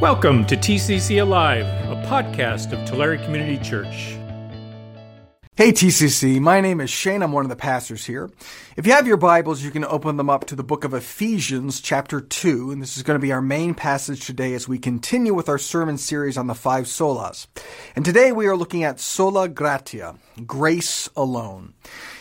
Welcome to TCC Alive, a podcast of Tulare Community Church. Hey TCC, my name is Shane. I'm one of the pastors here. If you have your Bibles, you can open them up to the book of Ephesians, chapter 2, and this is going to be our main passage today as we continue with our sermon series on the five solas. And today we are looking at sola gratia, grace alone.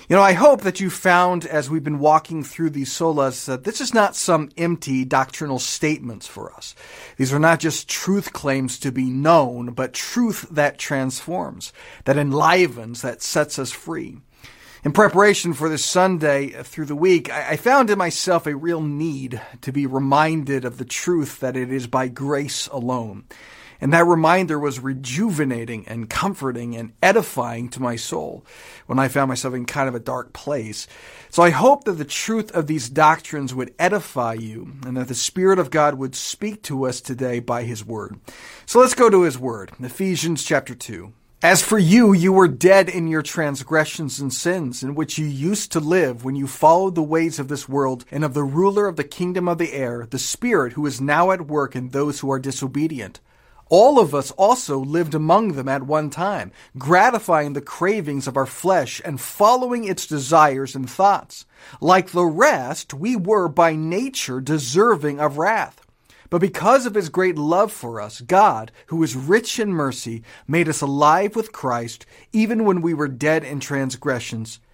You know, I hope that you found as we've been walking through these solas that this is not some empty doctrinal statements for us. These are not just truth claims to be known, but truth that transforms, that enlivens, that sets us free. In preparation for this Sunday through the week, I found in myself a real need to be reminded of the truth that it is by grace alone. And that reminder was rejuvenating and comforting and edifying to my soul when I found myself in kind of a dark place. So I hope that the truth of these doctrines would edify you and that the Spirit of God would speak to us today by His Word. So let's go to His Word. Ephesians chapter 2. As for you, you were dead in your transgressions and sins, in which you used to live when you followed the ways of this world and of the ruler of the kingdom of the air, the Spirit who is now at work in those who are disobedient. All of us also lived among them at one time, gratifying the cravings of our flesh and following its desires and thoughts. Like the rest, we were by nature deserving of wrath. But because of his great love for us, God, who is rich in mercy, made us alive with Christ, even when we were dead in transgressions.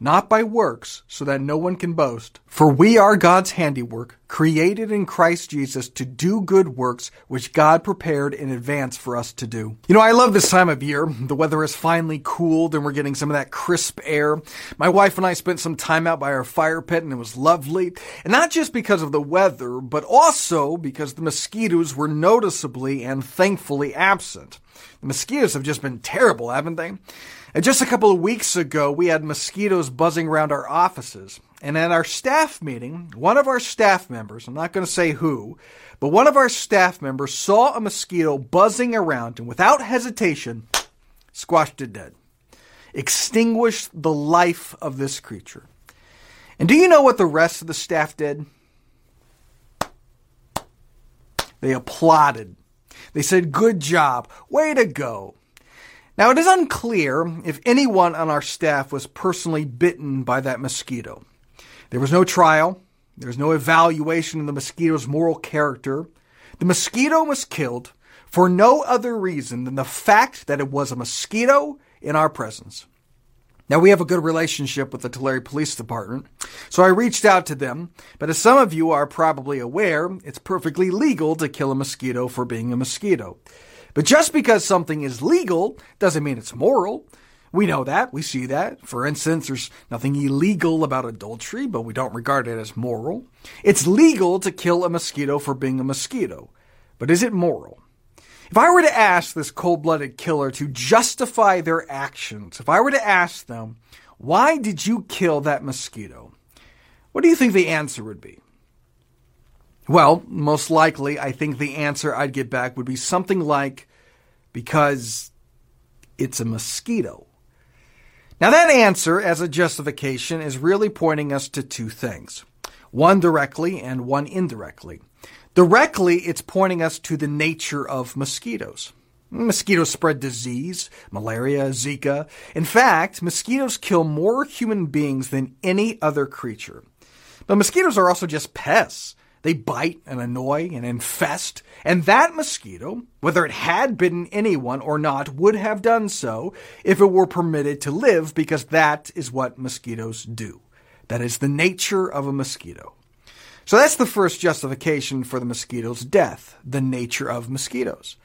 not by works, so that no one can boast. For we are God's handiwork, created in Christ Jesus to do good works, which God prepared in advance for us to do. You know, I love this time of year. The weather has finally cooled and we're getting some of that crisp air. My wife and I spent some time out by our fire pit and it was lovely. And not just because of the weather, but also because the mosquitoes were noticeably and thankfully absent. The mosquitoes have just been terrible, haven't they? And just a couple of weeks ago, we had mosquitoes buzzing around our offices. And at our staff meeting, one of our staff members, I'm not going to say who, but one of our staff members saw a mosquito buzzing around and without hesitation, squashed it dead. Extinguished the life of this creature. And do you know what the rest of the staff did? They applauded. They said, Good job. Way to go. Now, it is unclear if anyone on our staff was personally bitten by that mosquito. There was no trial. There was no evaluation of the mosquito's moral character. The mosquito was killed for no other reason than the fact that it was a mosquito in our presence. Now, we have a good relationship with the Tulare Police Department, so I reached out to them, but as some of you are probably aware, it's perfectly legal to kill a mosquito for being a mosquito. But just because something is legal doesn't mean it's moral. We know that. We see that. For instance, there's nothing illegal about adultery, but we don't regard it as moral. It's legal to kill a mosquito for being a mosquito. But is it moral? If I were to ask this cold blooded killer to justify their actions, if I were to ask them, why did you kill that mosquito? What do you think the answer would be? Well, most likely, I think the answer I'd get back would be something like, because it's a mosquito. Now, that answer as a justification is really pointing us to two things one directly and one indirectly. Directly, it's pointing us to the nature of mosquitoes. Mosquitoes spread disease, malaria, Zika. In fact, mosquitoes kill more human beings than any other creature. But mosquitoes are also just pests. They bite and annoy and infest, and that mosquito, whether it had bitten anyone or not, would have done so if it were permitted to live because that is what mosquitoes do. That is the nature of a mosquito. So that's the first justification for the mosquito's death, the nature of mosquitoes.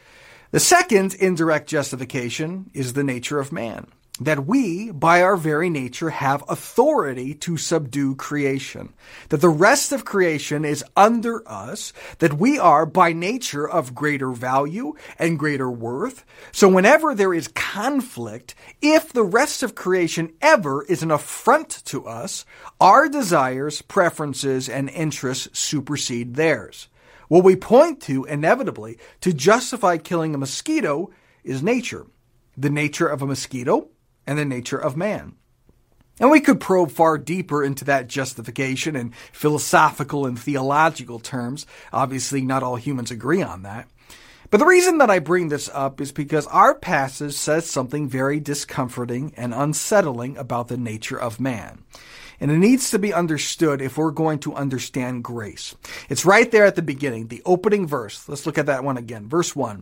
The second indirect justification is the nature of man. That we, by our very nature, have authority to subdue creation. That the rest of creation is under us, that we are by nature of greater value and greater worth. So whenever there is conflict, if the rest of creation ever is an affront to us, our desires, preferences, and interests supersede theirs. What we point to, inevitably, to justify killing a mosquito is nature. The nature of a mosquito and the nature of man. And we could probe far deeper into that justification in philosophical and theological terms. Obviously, not all humans agree on that. But the reason that I bring this up is because our passage says something very discomforting and unsettling about the nature of man. And it needs to be understood if we're going to understand grace. It's right there at the beginning, the opening verse. Let's look at that one again. Verse 1.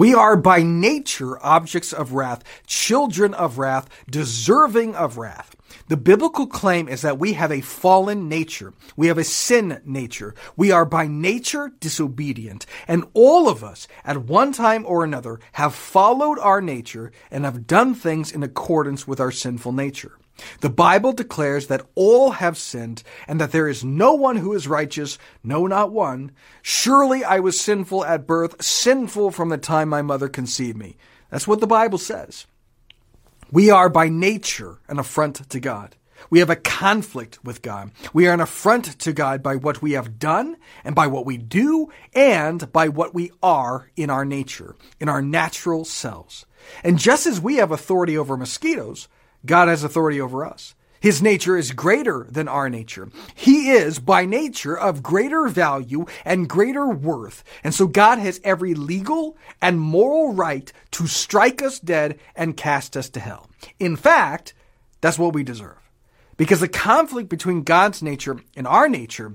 We are by nature objects of wrath, children of wrath, deserving of wrath. The biblical claim is that we have a fallen nature. We have a sin nature. We are by nature disobedient. And all of us, at one time or another, have followed our nature and have done things in accordance with our sinful nature. The Bible declares that all have sinned and that there is no one who is righteous, no, not one. Surely I was sinful at birth, sinful from the time my mother conceived me. That's what the Bible says. We are by nature an affront to God. We have a conflict with God. We are an affront to God by what we have done and by what we do and by what we are in our nature, in our natural selves. And just as we have authority over mosquitoes, God has authority over us. His nature is greater than our nature. He is, by nature, of greater value and greater worth. And so God has every legal and moral right to strike us dead and cast us to hell. In fact, that's what we deserve. Because the conflict between God's nature and our nature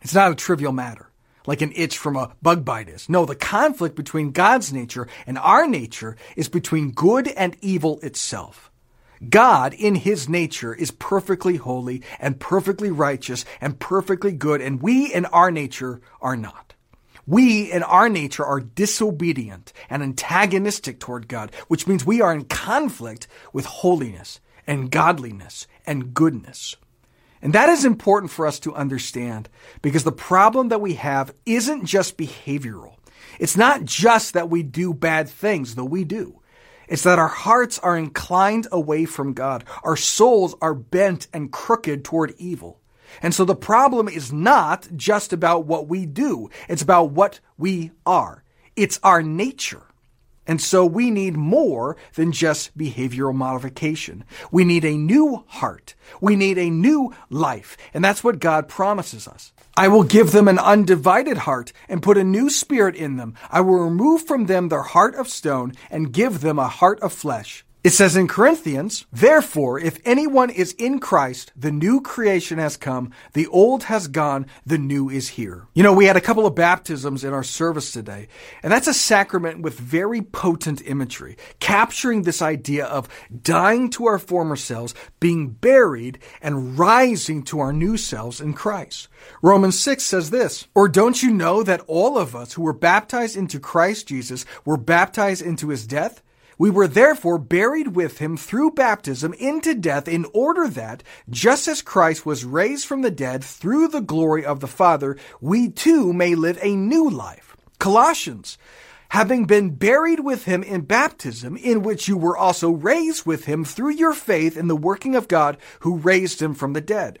is not a trivial matter, like an itch from a bug bite is. No, the conflict between God's nature and our nature is between good and evil itself. God, in his nature, is perfectly holy and perfectly righteous and perfectly good, and we, in our nature, are not. We, in our nature, are disobedient and antagonistic toward God, which means we are in conflict with holiness and godliness and goodness. And that is important for us to understand because the problem that we have isn't just behavioral. It's not just that we do bad things, though we do. It's that our hearts are inclined away from God. Our souls are bent and crooked toward evil. And so the problem is not just about what we do. It's about what we are. It's our nature. And so we need more than just behavioral modification. We need a new heart. We need a new life. And that's what God promises us. I will give them an undivided heart and put a new spirit in them. I will remove from them their heart of stone and give them a heart of flesh. It says in Corinthians, therefore, if anyone is in Christ, the new creation has come, the old has gone, the new is here. You know, we had a couple of baptisms in our service today, and that's a sacrament with very potent imagery, capturing this idea of dying to our former selves, being buried, and rising to our new selves in Christ. Romans 6 says this, Or don't you know that all of us who were baptized into Christ Jesus were baptized into his death? We were therefore buried with him through baptism into death in order that, just as Christ was raised from the dead through the glory of the Father, we too may live a new life. Colossians, having been buried with him in baptism, in which you were also raised with him through your faith in the working of God who raised him from the dead.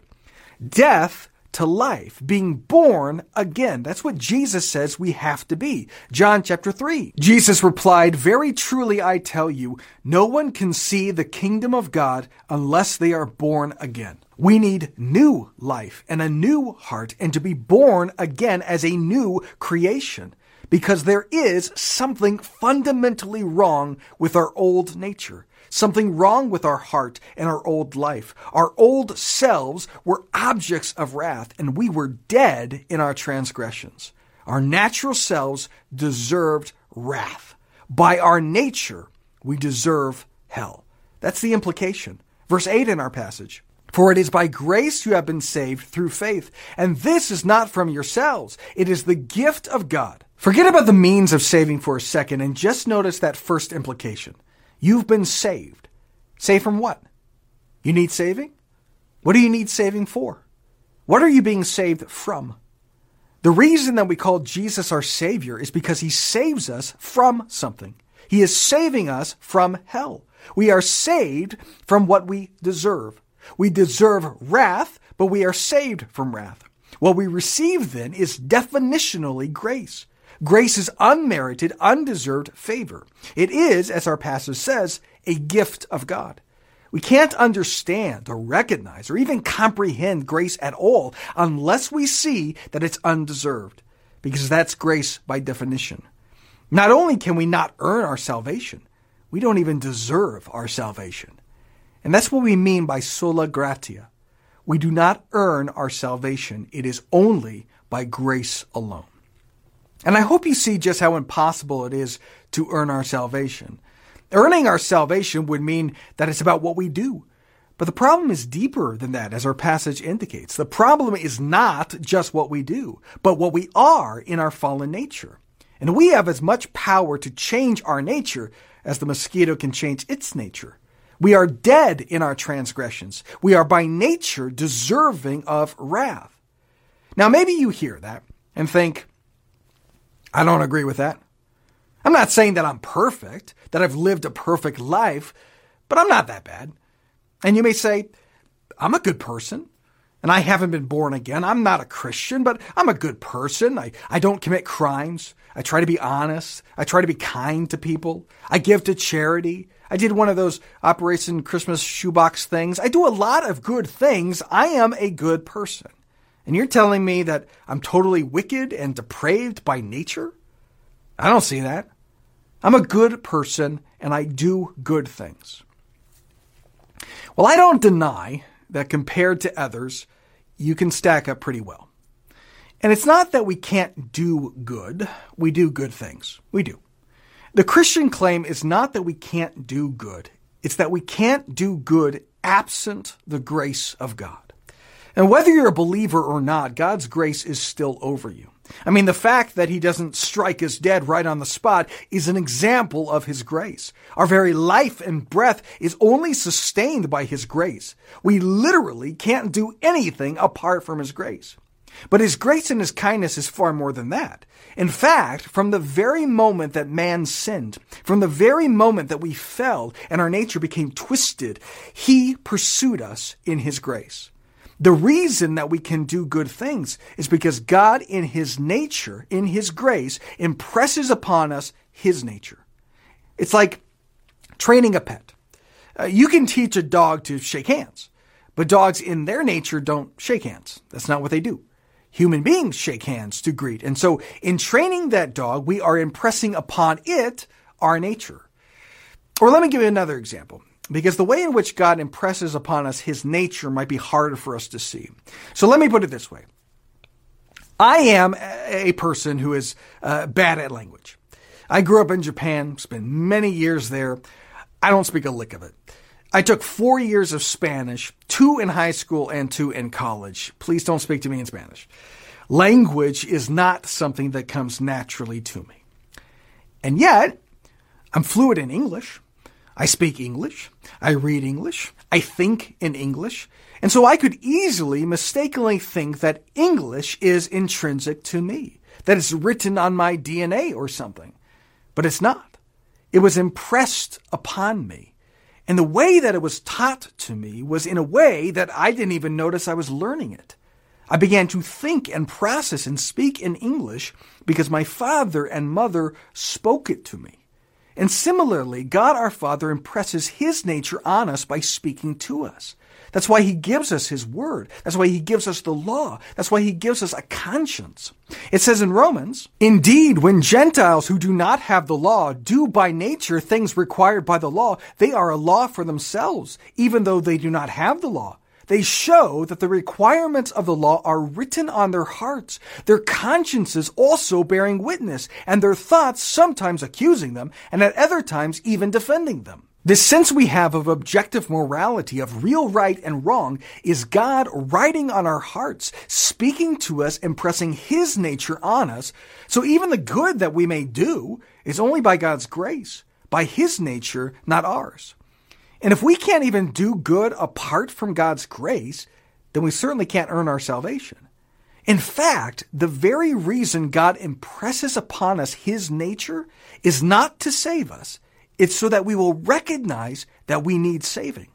Death to life, being born again. That's what Jesus says we have to be. John chapter 3. Jesus replied, Very truly I tell you, no one can see the kingdom of God unless they are born again. We need new life and a new heart and to be born again as a new creation because there is something fundamentally wrong with our old nature something wrong with our heart and our old life. Our old selves were objects of wrath, and we were dead in our transgressions. Our natural selves deserved wrath. By our nature, we deserve hell. That's the implication. Verse 8 in our passage. For it is by grace you have been saved through faith, and this is not from yourselves. It is the gift of God. Forget about the means of saving for a second and just notice that first implication. You've been saved. Saved from what? You need saving? What do you need saving for? What are you being saved from? The reason that we call Jesus our Savior is because He saves us from something. He is saving us from hell. We are saved from what we deserve. We deserve wrath, but we are saved from wrath. What we receive then is definitionally grace. Grace is unmerited, undeserved favor. It is, as our passage says, a gift of God. We can't understand or recognize or even comprehend grace at all unless we see that it's undeserved, because that's grace by definition. Not only can we not earn our salvation, we don't even deserve our salvation. And that's what we mean by sola gratia. We do not earn our salvation. It is only by grace alone. And I hope you see just how impossible it is to earn our salvation. Earning our salvation would mean that it's about what we do. But the problem is deeper than that, as our passage indicates. The problem is not just what we do, but what we are in our fallen nature. And we have as much power to change our nature as the mosquito can change its nature. We are dead in our transgressions. We are by nature deserving of wrath. Now, maybe you hear that and think, I don't agree with that. I'm not saying that I'm perfect, that I've lived a perfect life, but I'm not that bad. And you may say, I'm a good person and I haven't been born again. I'm not a Christian, but I'm a good person. I, I don't commit crimes. I try to be honest. I try to be kind to people. I give to charity. I did one of those Operation Christmas shoebox things. I do a lot of good things. I am a good person. And you're telling me that I'm totally wicked and depraved by nature? I don't see that. I'm a good person and I do good things. Well, I don't deny that compared to others, you can stack up pretty well. And it's not that we can't do good, we do good things. We do. The Christian claim is not that we can't do good, it's that we can't do good absent the grace of God. And whether you're a believer or not, God's grace is still over you. I mean, the fact that he doesn't strike us dead right on the spot is an example of his grace. Our very life and breath is only sustained by his grace. We literally can't do anything apart from his grace. But his grace and his kindness is far more than that. In fact, from the very moment that man sinned, from the very moment that we fell and our nature became twisted, he pursued us in his grace. The reason that we can do good things is because God, in His nature, in His grace, impresses upon us His nature. It's like training a pet. Uh, you can teach a dog to shake hands, but dogs in their nature don't shake hands. That's not what they do. Human beings shake hands to greet. And so in training that dog, we are impressing upon it our nature. Or let me give you another example because the way in which God impresses upon us his nature might be harder for us to see. So let me put it this way. I am a person who is uh, bad at language. I grew up in Japan, spent many years there. I don't speak a lick of it. I took four years of Spanish, two in high school and two in college. Please don't speak to me in Spanish. Language is not something that comes naturally to me. And yet, I'm fluent in English. I speak English. I read English. I think in English. And so I could easily mistakenly think that English is intrinsic to me, that it's written on my DNA or something. But it's not. It was impressed upon me. And the way that it was taught to me was in a way that I didn't even notice I was learning it. I began to think and process and speak in English because my father and mother spoke it to me. And similarly, God our Father impresses His nature on us by speaking to us. That's why he gives us his word. That's why he gives us the law. That's why he gives us a conscience. It says in Romans, Indeed, when Gentiles who do not have the law do by nature things required by the law, they are a law for themselves, even though they do not have the law. They show that the requirements of the law are written on their hearts, their consciences also bearing witness, and their thoughts sometimes accusing them, and at other times even defending them. The sense we have of objective morality, of real right and wrong, is God writing on our hearts, speaking to us, impressing His nature on us. So even the good that we may do is only by God's grace, by His nature, not ours. And if we can't even do good apart from God's grace, then we certainly can't earn our salvation. In fact, the very reason God impresses upon us His nature is not to save us. It's so that we will recognize that we need saving.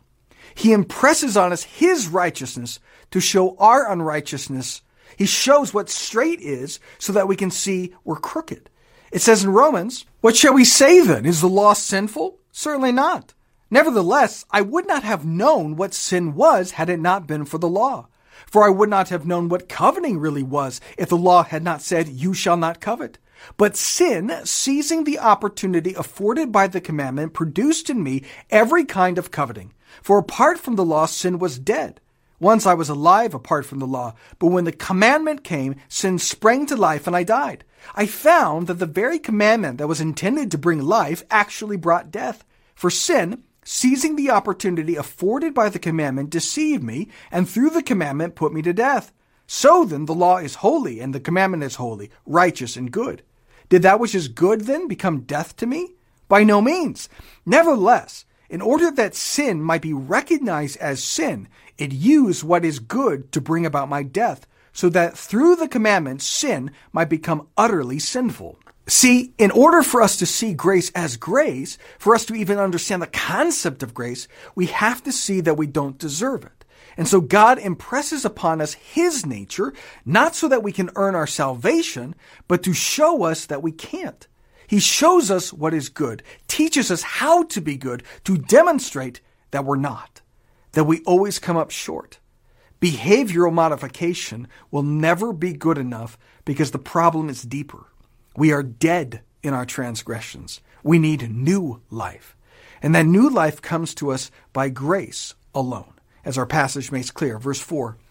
He impresses on us His righteousness to show our unrighteousness. He shows what straight is so that we can see we're crooked. It says in Romans, What shall we say then? Is the law sinful? Certainly not. Nevertheless, I would not have known what sin was had it not been for the law. For I would not have known what coveting really was if the law had not said, You shall not covet. But sin, seizing the opportunity afforded by the commandment, produced in me every kind of coveting. For apart from the law, sin was dead. Once I was alive apart from the law, but when the commandment came, sin sprang to life and I died. I found that the very commandment that was intended to bring life actually brought death. For sin, seizing the opportunity afforded by the commandment, deceived me, and through the commandment put me to death. So then, the law is holy, and the commandment is holy, righteous, and good. Did that which is good then become death to me? By no means. Nevertheless, in order that sin might be recognized as sin, it used what is good to bring about my death, so that through the commandment sin might become utterly sinful. See, in order for us to see grace as grace, for us to even understand the concept of grace, we have to see that we don't deserve it. And so God impresses upon us His nature, not so that we can earn our salvation, but to show us that we can't. He shows us what is good, teaches us how to be good, to demonstrate that we're not, that we always come up short. Behavioral modification will never be good enough because the problem is deeper. We are dead in our transgressions. We need new life. And that new life comes to us by grace alone as our passage makes clear. Verse 4.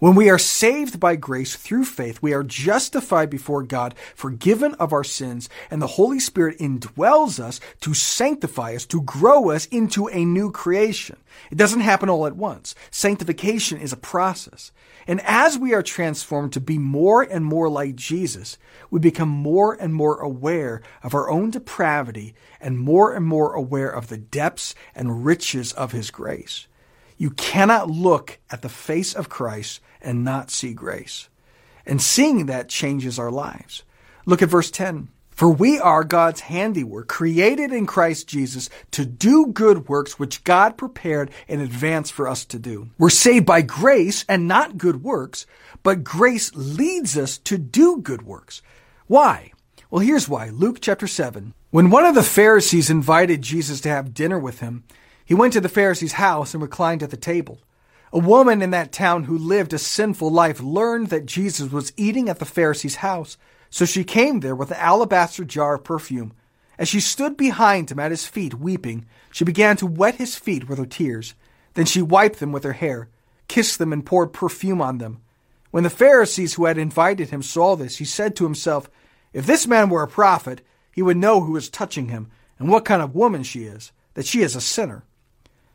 When we are saved by grace through faith, we are justified before God, forgiven of our sins, and the Holy Spirit indwells us to sanctify us, to grow us into a new creation. It doesn't happen all at once. Sanctification is a process. And as we are transformed to be more and more like Jesus, we become more and more aware of our own depravity and more and more aware of the depths and riches of His grace. You cannot look at the face of Christ and not see grace. And seeing that changes our lives. Look at verse 10. For we are God's handiwork, created in Christ Jesus to do good works which God prepared in advance for us to do. We're saved by grace and not good works, but grace leads us to do good works. Why? Well, here's why. Luke chapter 7. When one of the Pharisees invited Jesus to have dinner with him, he went to the Pharisee's house and reclined at the table. A woman in that town who lived a sinful life learned that Jesus was eating at the Pharisee's house, so she came there with an alabaster jar of perfume. As she stood behind him at his feet weeping, she began to wet his feet with her tears. Then she wiped them with her hair, kissed them, and poured perfume on them. When the Pharisees who had invited him saw this, he said to himself, If this man were a prophet, he would know who is touching him and what kind of woman she is, that she is a sinner.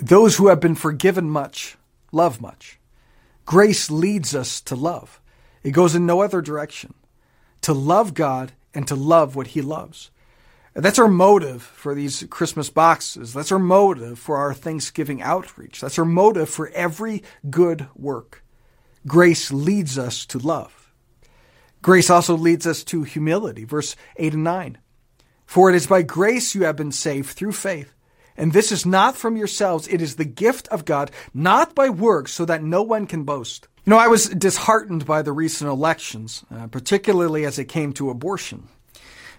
those who have been forgiven much love much. Grace leads us to love. It goes in no other direction. To love God and to love what He loves. That's our motive for these Christmas boxes. That's our motive for our Thanksgiving outreach. That's our motive for every good work. Grace leads us to love. Grace also leads us to humility. Verse 8 and 9. For it is by grace you have been saved through faith. And this is not from yourselves, it is the gift of God, not by works, so that no one can boast. You know, I was disheartened by the recent elections, uh, particularly as it came to abortion.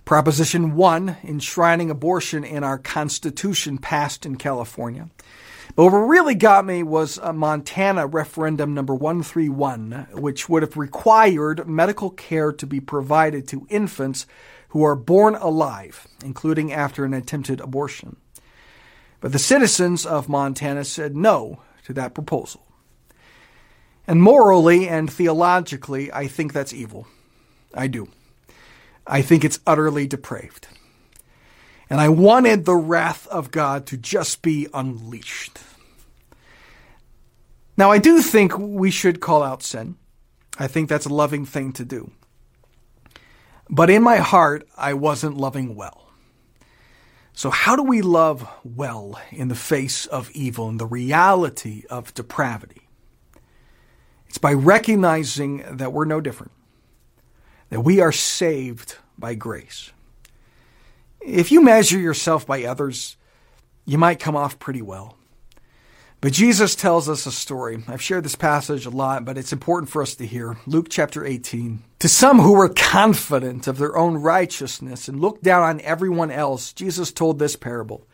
Proposition 1, enshrining abortion in our Constitution, passed in California. But what really got me was a Montana referendum number 131, which would have required medical care to be provided to infants who are born alive, including after an attempted abortion. But the citizens of Montana said no to that proposal. And morally and theologically, I think that's evil. I do. I think it's utterly depraved. And I wanted the wrath of God to just be unleashed. Now, I do think we should call out sin. I think that's a loving thing to do. But in my heart, I wasn't loving well. So, how do we love well in the face of evil and the reality of depravity? It's by recognizing that we're no different that we are saved by grace. If you measure yourself by others, you might come off pretty well. But Jesus tells us a story. I've shared this passage a lot, but it's important for us to hear. Luke chapter 18. To some who were confident of their own righteousness and looked down on everyone else, Jesus told this parable.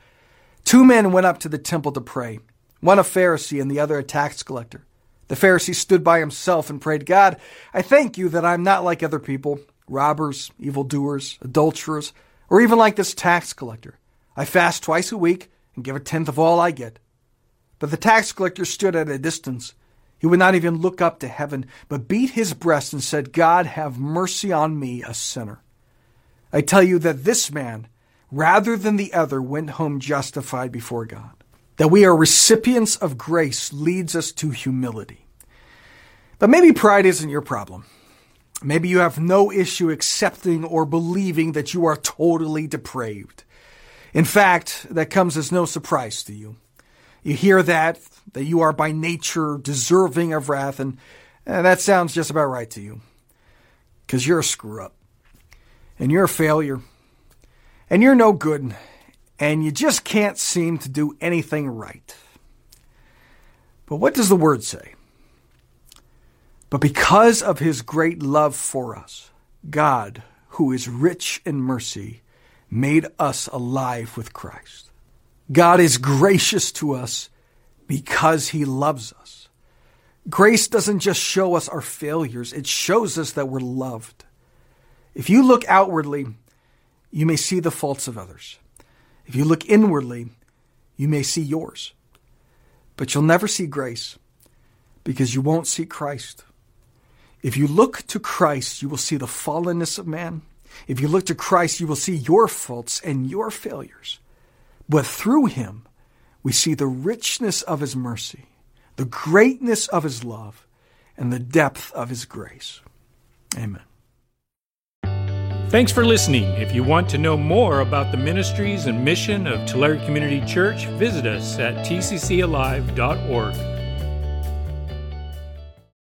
Two men went up to the temple to pray, one a Pharisee and the other a tax collector. The Pharisee stood by himself and prayed, God, I thank you that I'm not like other people, robbers, evildoers, adulterers, or even like this tax collector. I fast twice a week and give a tenth of all I get. But the tax collector stood at a distance. He would not even look up to heaven, but beat his breast and said, God, have mercy on me, a sinner. I tell you that this man, rather than the other, went home justified before God. That we are recipients of grace leads us to humility. But maybe pride isn't your problem. Maybe you have no issue accepting or believing that you are totally depraved. In fact, that comes as no surprise to you. You hear that, that you are by nature deserving of wrath, and, and that sounds just about right to you. Because you're a screw up. And you're a failure. And you're no good and you just can't seem to do anything right. But what does the word say? But because of his great love for us, God, who is rich in mercy, made us alive with Christ. God is gracious to us because he loves us. Grace doesn't just show us our failures, it shows us that we're loved. If you look outwardly, you may see the faults of others. If you look inwardly, you may see yours. But you'll never see grace because you won't see Christ. If you look to Christ, you will see the fallenness of man. If you look to Christ, you will see your faults and your failures. But through him, we see the richness of his mercy, the greatness of his love, and the depth of his grace. Amen. Thanks for listening. If you want to know more about the ministries and mission of Tulare Community Church, visit us at tccalive.org.